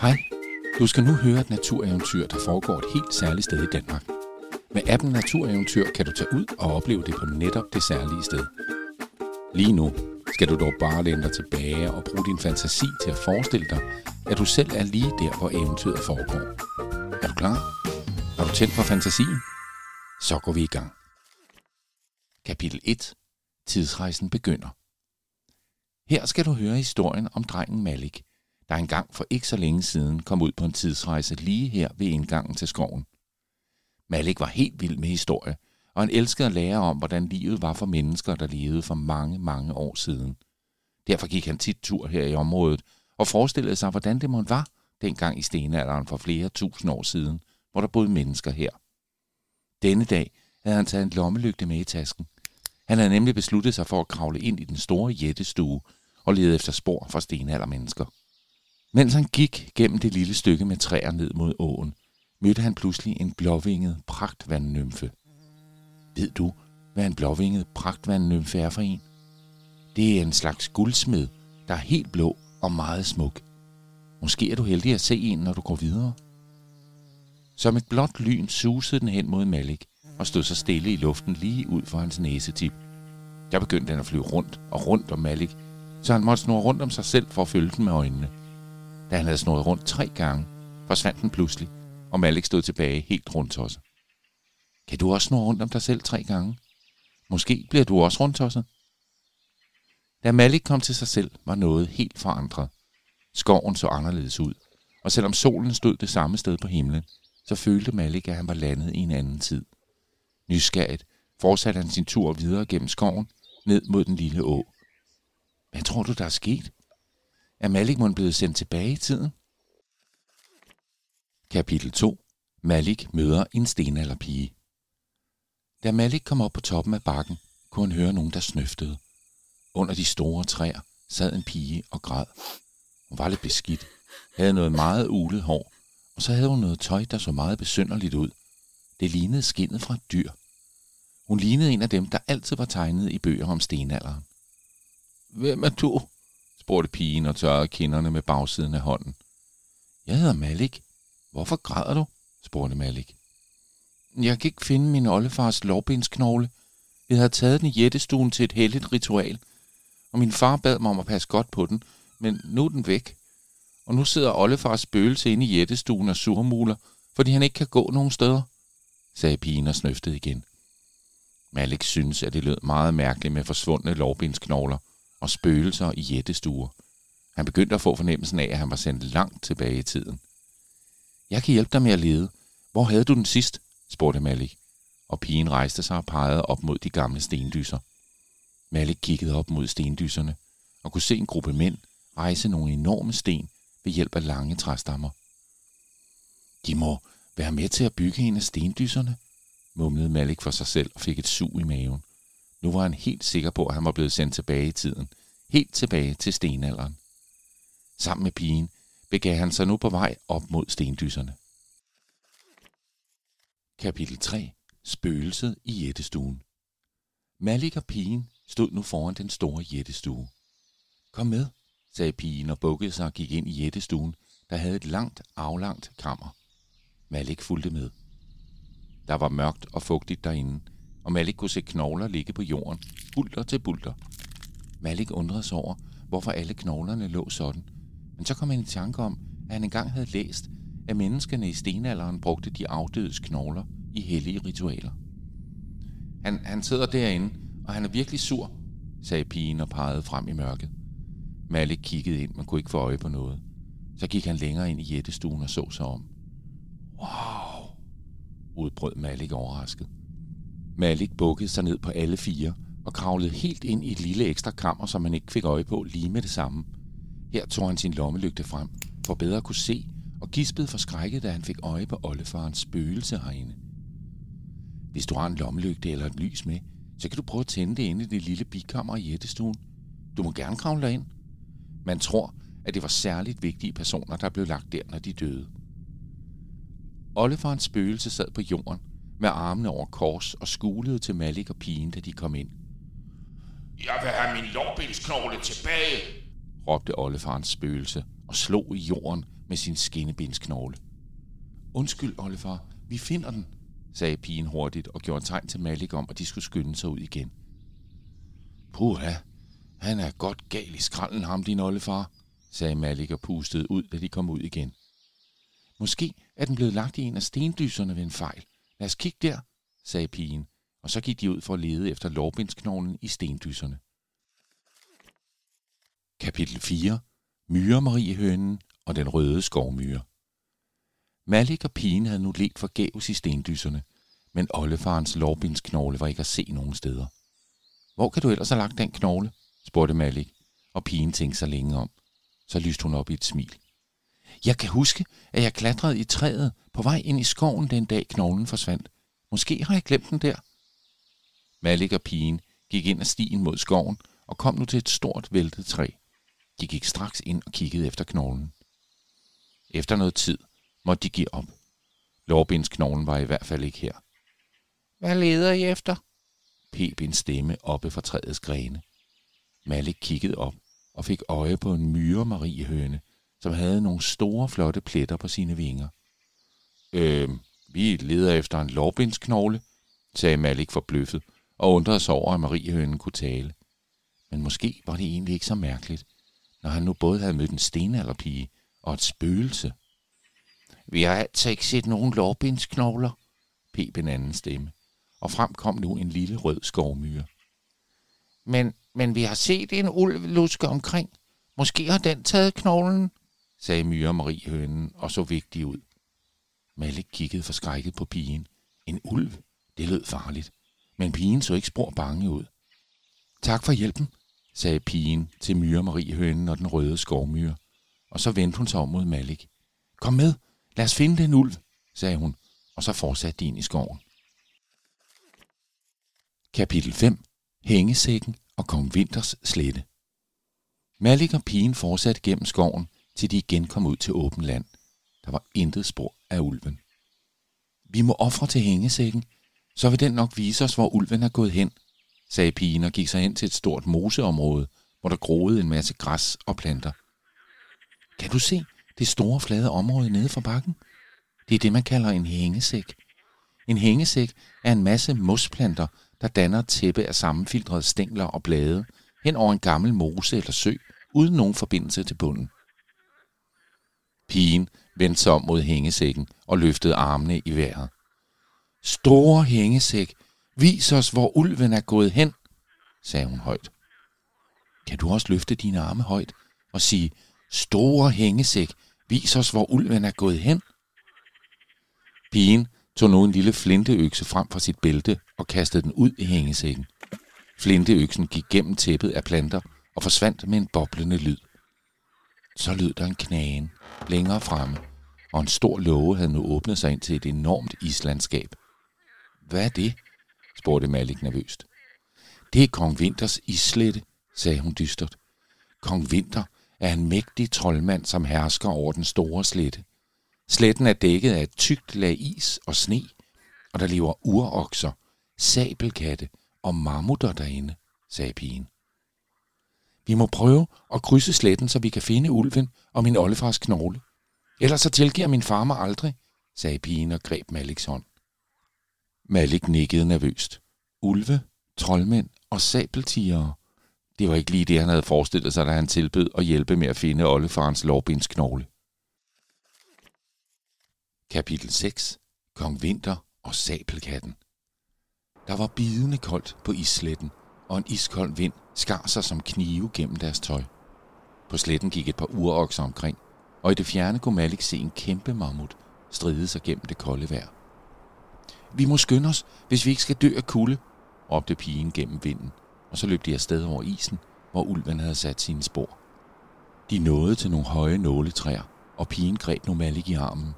Hej, du skal nu høre et natureventyr, der foregår et helt særligt sted i Danmark. Med appen Natureventyr kan du tage ud og opleve det på netop det særlige sted. Lige nu skal du dog bare læne dig tilbage og bruge din fantasi til at forestille dig, at du selv er lige der, hvor eventyret foregår. Er du klar? Har du tændt for fantasien? Så går vi i gang. Kapitel 1. Tidsrejsen begynder. Her skal du høre historien om drengen Malik, der engang for ikke så længe siden kom ud på en tidsrejse lige her ved indgangen til skoven. Malik var helt vild med historie, og han elskede at lære om, hvordan livet var for mennesker, der levede for mange, mange år siden. Derfor gik han tit tur her i området og forestillede sig, hvordan det måtte var dengang i stenalderen for flere tusind år siden, hvor der boede mennesker her. Denne dag havde han taget en lommelygte med i tasken. Han havde nemlig besluttet sig for at kravle ind i den store jættestue og lede efter spor fra stenaldermennesker. Mens han gik gennem det lille stykke med træer ned mod åen, mødte han pludselig en blåvinget pragtvandnymfe. Ved du, hvad en blåvinget pragtvandnymfe er for en? Det er en slags guldsmed, der er helt blå og meget smuk. Måske er du heldig at se en, når du går videre. Som et blåt lyn susede den hen mod Malik og stod så stille i luften lige ud for hans næsetip. Der begyndte den at flyve rundt og rundt om Malik, så han måtte snurre rundt om sig selv for at følge den med øjnene. Da han havde snurret rundt tre gange, forsvandt den pludselig, og Malik stod tilbage helt rundt os. Kan du også snurre rundt om dig selv tre gange? Måske bliver du også rundt også. Da Malik kom til sig selv, var noget helt forandret. Skoven så anderledes ud, og selvom solen stod det samme sted på himlen, så følte Malik, at han var landet i en anden tid. Nysgerrigt fortsatte han sin tur videre gennem skoven, ned mod den lille å. Hvad tror du, der er sket? Er Malik måske blevet sendt tilbage i tiden? Kapitel 2. Malik møder en stenalderpige. Da Malik kom op på toppen af bakken, kunne han høre nogen, der snøftede. Under de store træer sad en pige og græd. Hun var lidt beskidt, havde noget meget ulet hår, og så havde hun noget tøj, der så meget besynderligt ud. Det lignede skinnet fra et dyr. Hun lignede en af dem, der altid var tegnet i bøger om stenalderen. Hvem er du? Spurgte pigen og tørrede kinderne med bagsiden af hånden. Jeg hedder Malik. Hvorfor græder du? spurgte Malik. Jeg kan ikke finde min oldefars lovbensknogle. Vi havde taget den i jættestuen til et helligt ritual, og min far bad mig om at passe godt på den, men nu er den væk. Og nu sidder oldefars spøgelse inde i jættestuen og surmuler, fordi han ikke kan gå nogen steder, sagde pigen og snøftede igen. Malik synes, at det lød meget mærkeligt med forsvundne lovbensknogler og spøgelser i jættestuer. Han begyndte at få fornemmelsen af, at han var sendt langt tilbage i tiden. Jeg kan hjælpe dig med at lede. Hvor havde du den sidst? spurgte Malik, og pigen rejste sig og pegede op mod de gamle stendyser. Malik kiggede op mod stendyserne og kunne se en gruppe mænd rejse nogle enorme sten ved hjælp af lange træstammer. De må være med til at bygge en af stendyserne, mumlede Malik for sig selv og fik et sug i maven. Nu var han helt sikker på, at han var blevet sendt tilbage i tiden. Helt tilbage til stenalderen. Sammen med pigen begav han sig nu på vej op mod stendyserne. Kapitel 3. Spøgelset i jættestuen. Malik og pigen stod nu foran den store jættestue. Kom med, sagde pigen og bukkede sig og gik ind i jættestuen, der havde et langt, aflangt kammer. Malik fulgte med. Der var mørkt og fugtigt derinde, og Malik kunne se knogler ligge på jorden, bulter til bulter. Malik undrede sig over, hvorfor alle knoglerne lå sådan, men så kom han i tanke om, at han engang havde læst, at menneskene i stenalderen brugte de afdødes knogler i hellige ritualer. Han, han sidder derinde, og han er virkelig sur, sagde pigen og pegede frem i mørket. Malik kiggede ind, men kunne ikke få øje på noget. Så gik han længere ind i jættestuen og så sig om. Wow, udbrød Malik overrasket. Malik bukkede sig ned på alle fire og kravlede helt ind i et lille ekstra kammer, som man ikke fik øje på lige med det samme. Her tog han sin lommelygte frem, for bedre at kunne se, og gispede forskrækket, da han fik øje på oldefarens spøgelse herinde. Hvis du har en lommelygte eller et lys med, så kan du prøve at tænde det inde i det lille bikammer i jættestuen. Du må gerne kravle ind. Man tror, at det var særligt vigtige personer, der blev lagt der, når de døde. Oldefarens spøgelse sad på jorden, med armene over kors og skulede til Malik og pigen, da de kom ind. Jeg vil have min lårbensknogle tilbage, råbte oldefarens spøgelse og slog i jorden med sin skinnebindsknogle. Undskyld, oldefar, vi finder den, sagde pigen hurtigt og gjorde tegn til Malik om, at de skulle skynde sig ud igen. Puha, han er godt gal i skralden, ham din oldefar, sagde Malik og pustede ud, da de kom ud igen. Måske er den blevet lagt i en af stendyserne ved en fejl. Lad os kigge der, sagde pigen, og så gik de ud for at lede efter lårbindsknoglen i stendyserne. Kapitel 4. Myre Marie Hønen og den røde skovmyre. Malik og pigen havde nu let forgæves i stendyserne, men oldefarens lårbindsknogle var ikke at se nogen steder. Hvor kan du ellers have lagt den knogle? spurgte Malik, og pigen tænkte sig længe om. Så lyste hun op i et smil. Jeg kan huske, at jeg klatrede i træet på vej ind i skoven den dag knoglen forsvandt. Måske har jeg glemt den der. Malik og pigen gik ind ad stien mod skoven og kom nu til et stort væltet træ. De gik straks ind og kiggede efter knoglen. Efter noget tid måtte de give op. Lårbindsknoglen var i hvert fald ikke her. Hvad leder I efter? pep en stemme oppe fra træets grene. Malik kiggede op og fik øje på en myre Mariehøne, som havde nogle store, flotte pletter på sine vinger. Øh, vi leder efter en lårbindsknogle, sagde Malik forbløffet og undrede sig over, at Mariehønen kunne tale. Men måske var det egentlig ikke så mærkeligt, når han nu både havde mødt en stenalderpige og et spøgelse. Vi har altså ikke set nogen lårbindsknogler, pep en anden stemme, og frem kom nu en lille rød skovmyre. Men, men vi har set en ulv luske omkring. Måske har den taget knoglen, sagde Myre Marie hønen og så vigtig ud. Malik kiggede forskrækket på pigen. En ulv? Det lød farligt. Men pigen så ikke spor bange ud. Tak for hjælpen, sagde pigen til Myre Marie hønen og den røde skovmyre. Og så vendte hun sig om mod Malik. Kom med, lad os finde den ulv, sagde hun, og så fortsatte de ind i skoven. Kapitel 5. Hængesækken og kong Vinters slette. Malik og pigen fortsatte gennem skoven, til de igen kom ud til åben land. Der var intet spor af ulven. Vi må ofre til hængesækken, så vil den nok vise os, hvor ulven er gået hen, sagde pigen og gik sig hen til et stort moseområde, hvor der groede en masse græs og planter. Kan du se det store flade område nede for bakken? Det er det, man kalder en hængesæk. En hængesæk er en masse mosplanter, der danner tæppe af sammenfiltrede stængler og blade hen over en gammel mose eller sø, uden nogen forbindelse til bunden. Pigen vendte sig om mod hængesækken og løftede armene i vejret. Store hængesæk, vis os, hvor ulven er gået hen, sagde hun højt. Kan du også løfte dine arme højt og sige, store hængesæk, vis os, hvor ulven er gået hen? Pigen tog nu en lille flinteøkse frem fra sit bælte og kastede den ud i hængesækken. Flinteøksen gik gennem tæppet af planter og forsvandt med en boblende lyd. Så lød der en knagen længere fremme, og en stor låge havde nu åbnet sig ind til et enormt islandskab. Hvad er det? spurgte Malik nervøst. Det er kong Vinters islette, sagde hun dystert. Kong Vinter er en mægtig troldmand, som hersker over den store slette. Sletten er dækket af et tykt lag is og sne, og der lever urokser, sabelkatte og mammutter derinde, sagde pigen. Vi må prøve at krydse sletten, så vi kan finde ulven og min oldefars knogle. Ellers så tilgiver min far mig aldrig, sagde pigen og greb Maliks hånd. Malik nikkede nervøst. Ulve, troldmænd og sabeltigere. Det var ikke lige det, han havde forestillet sig, da han tilbød at hjælpe med at finde oldefarens lovbindsknogle. Kapitel 6. Kong Vinter og sabelkatten. Der var bidende koldt på issletten, og en iskold vind skar sig som knive gennem deres tøj. På sletten gik et par urokser omkring, og i det fjerne kunne Malik se en kæmpe mammut stride sig gennem det kolde vejr. Vi må skynde os, hvis vi ikke skal dø af kulde, råbte pigen gennem vinden, og så løb de afsted over isen, hvor ulven havde sat sine spor. De nåede til nogle høje nåletræer, og pigen greb nu Malik i armen.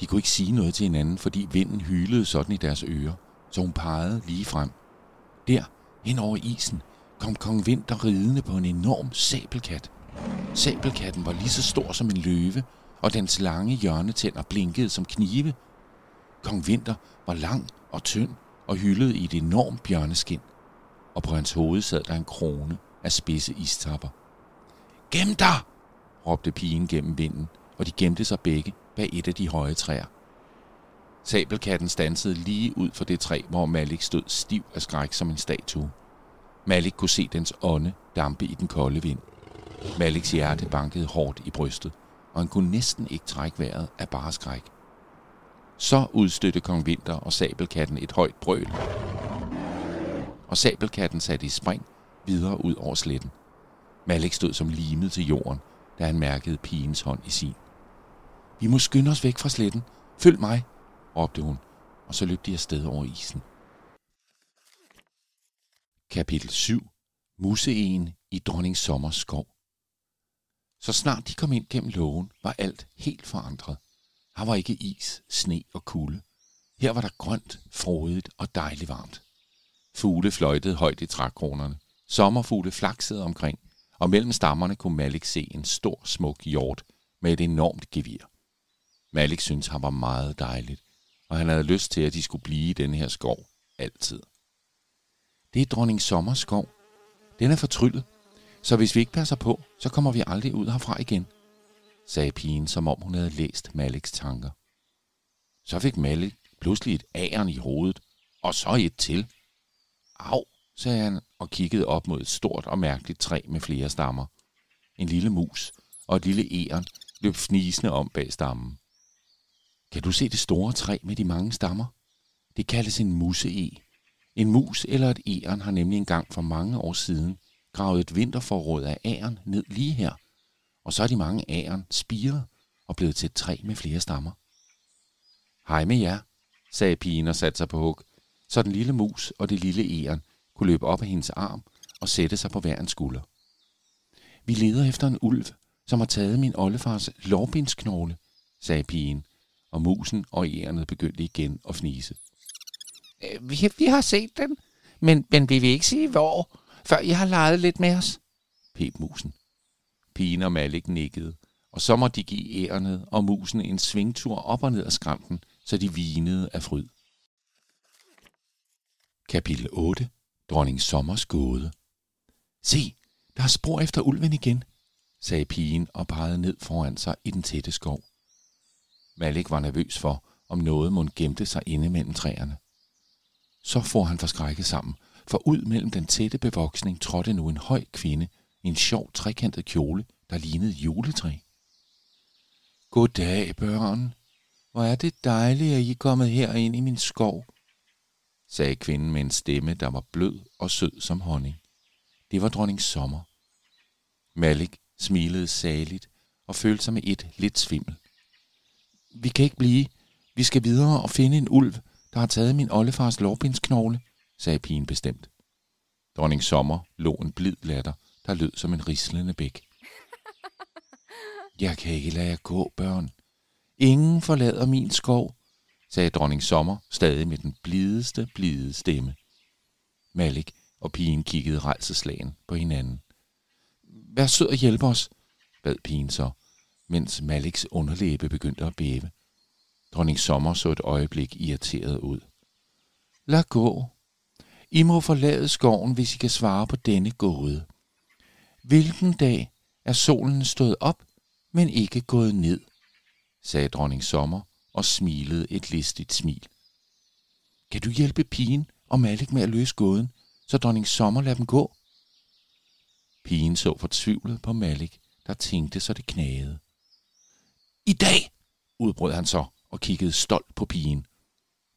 De kunne ikke sige noget til hinanden, fordi vinden hylede sådan i deres ører, så hun pegede lige frem. Der, hen over isen, kom kong Vinter ridende på en enorm sabelkat. Sabelkatten var lige så stor som en løve, og dens lange hjørnetænder blinkede som knive. Kong Vinter var lang og tynd og hyldede i et enormt bjørneskin, og på hans hoved sad der en krone af spidse istapper. Gem dig! råbte pigen gennem vinden, og de gemte sig begge bag et af de høje træer. Sabelkatten stansede lige ud for det træ, hvor Malik stod stiv af skræk som en statue. Malik kunne se dens ånde dampe i den kolde vind. Maliks hjerte bankede hårdt i brystet, og han kunne næsten ikke trække vejret af bare skræk. Så udstødte kong Vinter og sabelkatten et højt brøl. Og sabelkatten satte i spring videre ud over sletten. Malik stod som limet til jorden, da han mærkede pigens hånd i sin. Vi må skynde os væk fra sletten. Følg mig, råbte hun, og så løb de afsted over isen. Kapitel 7 Museen i Dronning Sommers skov Så snart de kom ind gennem lågen, var alt helt forandret. Her var ikke is, sne og kulde. Her var der grønt, frodigt og dejligt varmt. Fugle fløjtede højt i trækronerne. Sommerfugle flaksede omkring, og mellem stammerne kunne Malik se en stor, smuk hjort med et enormt gevir. Malik syntes, han var meget dejligt, og han havde lyst til, at de skulle blive i den her skov altid. Det er dronning Sommers skov. Den er fortryllet, så hvis vi ikke passer på, så kommer vi aldrig ud herfra igen, sagde pigen, som om hun havde læst Maliks tanker. Så fik Malik pludselig et æren i hovedet, og så et til. Au, sagde han og kiggede op mod et stort og mærkeligt træ med flere stammer. En lille mus og et lille æren løb fnisende om bag stammen. Kan du se det store træ med de mange stammer? Det kaldes en museeg. En mus eller et æren har nemlig engang for mange år siden gravet et vinterforråd af æren ned lige her, og så er de mange æren spiret og blevet til et træ med flere stammer. Hej med jer, sagde pigen og satte sig på hug, så den lille mus og det lille æren kunne løbe op af hendes arm og sætte sig på hver en skulder. Vi leder efter en ulv, som har taget min oldefars lårbindsknogle, sagde pigen, og musen og ærenet begyndte igen at fnise. Øh, vi, vi har set den, men, men vi vil ikke sige hvor, før I har leget lidt med os, pep musen. Pigen og Malik nikkede, og så må de give ærenet og musen en svingtur op og ned af skramten, så de vinede af fryd. Kapitel 8 Dronning Sommers gåde Se, der er spor efter ulven igen, sagde pigen og pegede ned foran sig i den tætte skov. Malik var nervøs for, om noget må gemte sig inde mellem træerne. Så får han forskrækket sammen, for ud mellem den tætte bevoksning trådte nu en høj kvinde i en sjov trekantet kjole, der lignede juletræ. Goddag, børn. Hvor er det dejligt, at I er kommet herind i min skov, sagde kvinden med en stemme, der var blød og sød som honning. Det var dronning Sommer. Malik smilede saligt og følte sig med et lidt svimmel. Vi kan ikke blive. Vi skal videre og finde en ulv, der har taget min oldefars lårbindsknogle, sagde pigen bestemt. Dronning Sommer lå en blid latter, der lød som en rislende bæk. Jeg kan ikke lade jer gå, børn. Ingen forlader min skov, sagde dronning Sommer stadig med den blideste, blide stemme. Malik og pigen kiggede rejseslagen på hinanden. Vær sød og hjælp os, bad pigen så, mens Maliks underlæbe begyndte at bæve. Dronning Sommer så et øjeblik irriteret ud. Lad gå. I må forlade skoven, hvis I kan svare på denne gåde. Hvilken dag er solen stået op, men ikke gået ned, sagde dronning Sommer og smilede et listigt smil. Kan du hjælpe pigen og Malik med at løse gåden, så dronning Sommer lader dem gå? Pigen så fortvivlet på Malik, der tænkte så det knagede. I dag, udbrød han så og kiggede stolt på pigen.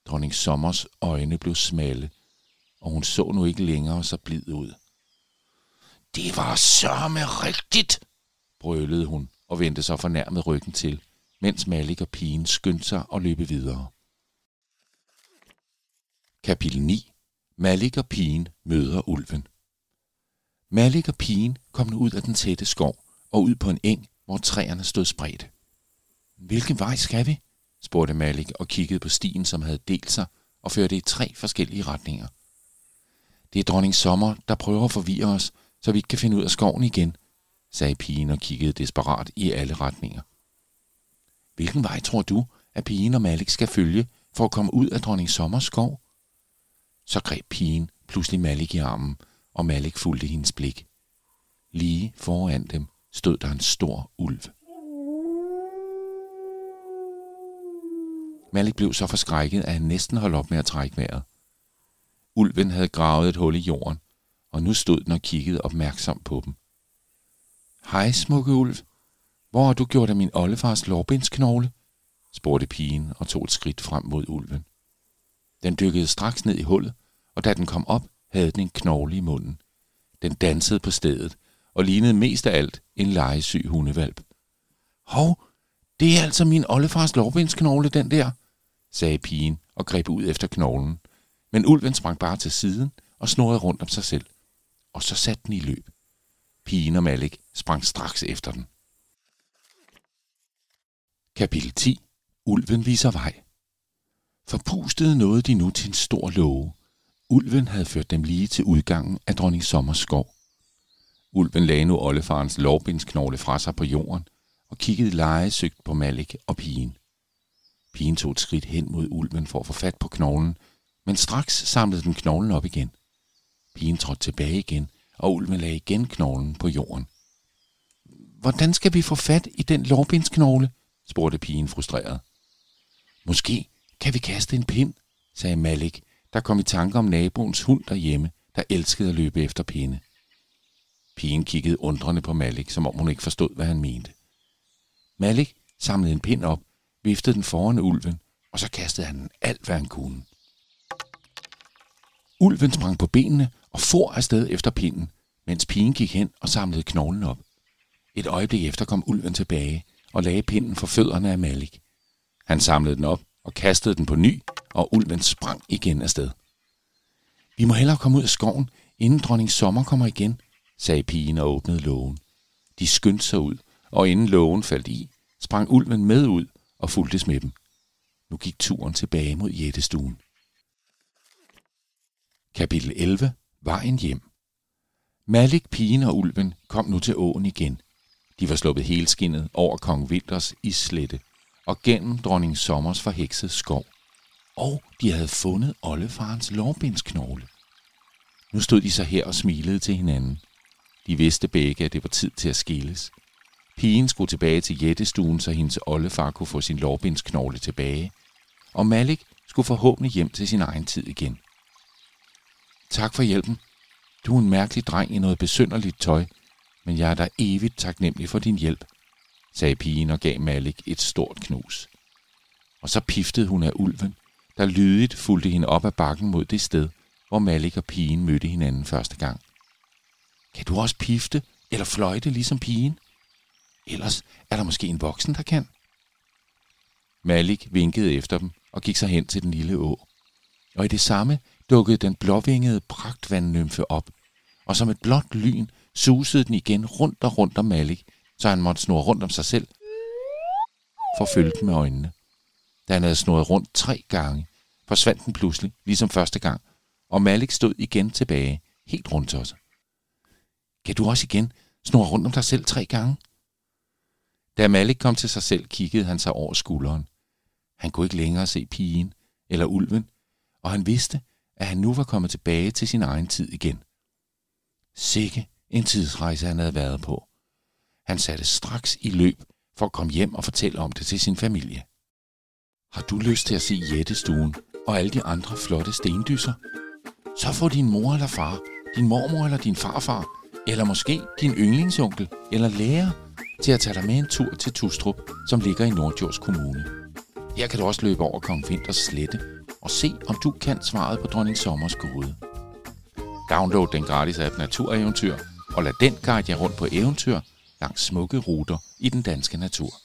Dronning Sommers øjne blev smalle, og hun så nu ikke længere så blid ud. Det var sørme rigtigt, brølede hun og vendte sig fornærmet ryggen til, mens Malik og pigen skyndte sig og løbe videre. Kapitel 9 Malik og pigen møder ulven. Malik og pigen kom nu ud af den tætte skov og ud på en eng, hvor træerne stod spredt. Hvilken vej skal vi? spurgte Malik og kiggede på stien, som havde delt sig og førte i tre forskellige retninger. Det er dronning Sommer, der prøver at forvirre os, så vi ikke kan finde ud af skoven igen, sagde pigen og kiggede desperat i alle retninger. Hvilken vej tror du, at pigen og Malik skal følge for at komme ud af dronning Sommers skov? Så greb pigen pludselig Malik i armen, og Malik fulgte hendes blik. Lige foran dem stod der en stor ulv. Malik blev så forskrækket, at han næsten holdt op med at trække vejret. Ulven havde gravet et hul i jorden, og nu stod den og kiggede opmærksomt på dem. Hej, smukke ulv. Hvor har du gjort af min oldefars lårbindsknogle? spurgte pigen og tog et skridt frem mod ulven. Den dykkede straks ned i hullet, og da den kom op, havde den en knogle i munden. Den dansede på stedet og lignede mest af alt en legesyg hundevalp. Hov, det er altså min oldefars lårbindsknogle, den der, sagde pigen og greb ud efter knoglen. Men ulven sprang bare til siden og snurrede rundt om sig selv. Og så satte den i løb. Pigen og Malik sprang straks efter den. Kapitel 10. Ulven viser vej. Forpustede nåede de nu til en stor låge. Ulven havde ført dem lige til udgangen af dronning Sommers skov. Ulven lagde nu oldefarens lårbindsknogle fra sig på jorden og kiggede lejesøgt på Malik og pigen. Pigen tog et skridt hen mod ulven for at få fat på knoglen, men straks samlede den knoglen op igen. Pigen trådte tilbage igen, og ulven lagde igen knoglen på jorden. Hvordan skal vi få fat i den lårbindsknogle? spurgte pigen frustreret. Måske kan vi kaste en pind, sagde Malik, der kom i tanke om naboens hund derhjemme, der elskede at løbe efter pinde. Pigen kiggede undrende på Malik, som om hun ikke forstod, hvad han mente. Malik samlede en pind op, viftede den foran ulven, og så kastede han alt, hvad han kunne. Ulven sprang på benene og for afsted efter pinden, mens pigen gik hen og samlede knoglen op. Et øjeblik efter kom ulven tilbage og lagde pinden for fødderne af Malik. Han samlede den op og kastede den på ny, og ulven sprang igen afsted. Vi må hellere komme ud af skoven, inden dronning Sommer kommer igen, sagde pigen og åbnede lågen. De skyndte sig ud, og inden lågen faldt i, sprang ulven med ud og fulgtes med dem. Nu gik turen tilbage mod jættestuen. Kapitel 11. Vejen hjem. Malik, pigen og ulven kom nu til åen igen. De var sluppet helskinnet over kong Vinters islette og gennem dronning Sommers forhekset skov. Og de havde fundet oldefarens lårbindsknogle. Nu stod de så her og smilede til hinanden. De vidste begge, at det var tid til at skilles. Pigen skulle tilbage til jættestuen, så hendes oldefar kunne få sin lårbindsknogle tilbage. Og Malik skulle forhåbentlig hjem til sin egen tid igen. Tak for hjælpen. Du er en mærkelig dreng i noget besynderligt tøj, men jeg er da evigt taknemmelig for din hjælp, sagde pigen og gav Malik et stort knus. Og så piftede hun af ulven, der lydigt fulgte hende op ad bakken mod det sted, hvor Malik og pigen mødte hinanden første gang. Kan du også pifte eller fløjte ligesom pigen? Ellers er der måske en voksen, der kan. Malik vinkede efter dem og gik så hen til den lille å. Og i det samme dukkede den blåvingede pragtvandnymfe op, og som et blåt lyn susede den igen rundt og rundt om Malik, så han måtte snurre rundt om sig selv for at følge den med øjnene. Da han havde snurret rundt tre gange, forsvandt den pludselig, ligesom første gang, og Malik stod igen tilbage, helt rundt os. Kan du også igen snurre rundt om dig selv tre gange? Da Malik kom til sig selv, kiggede han sig over skulderen. Han kunne ikke længere se pigen eller ulven, og han vidste, at han nu var kommet tilbage til sin egen tid igen. Sikke en tidsrejse han havde været på. Han satte straks i løb for at komme hjem og fortælle om det til sin familie. Har du lyst til at se jættestuen og alle de andre flotte stendyser? Så får din mor eller far, din mormor eller din farfar, eller måske din yndlingsonkel eller lærer til at tage dig med en tur til Tustrup, som ligger i Nordjords Kommune. Her kan du også løbe over Kong Finters slette og se, om du kan svaret på Dronning Sommers gåde. Download den gratis app Natureventyr, og lad den guide jer rundt på eventyr langs smukke ruter i den danske natur.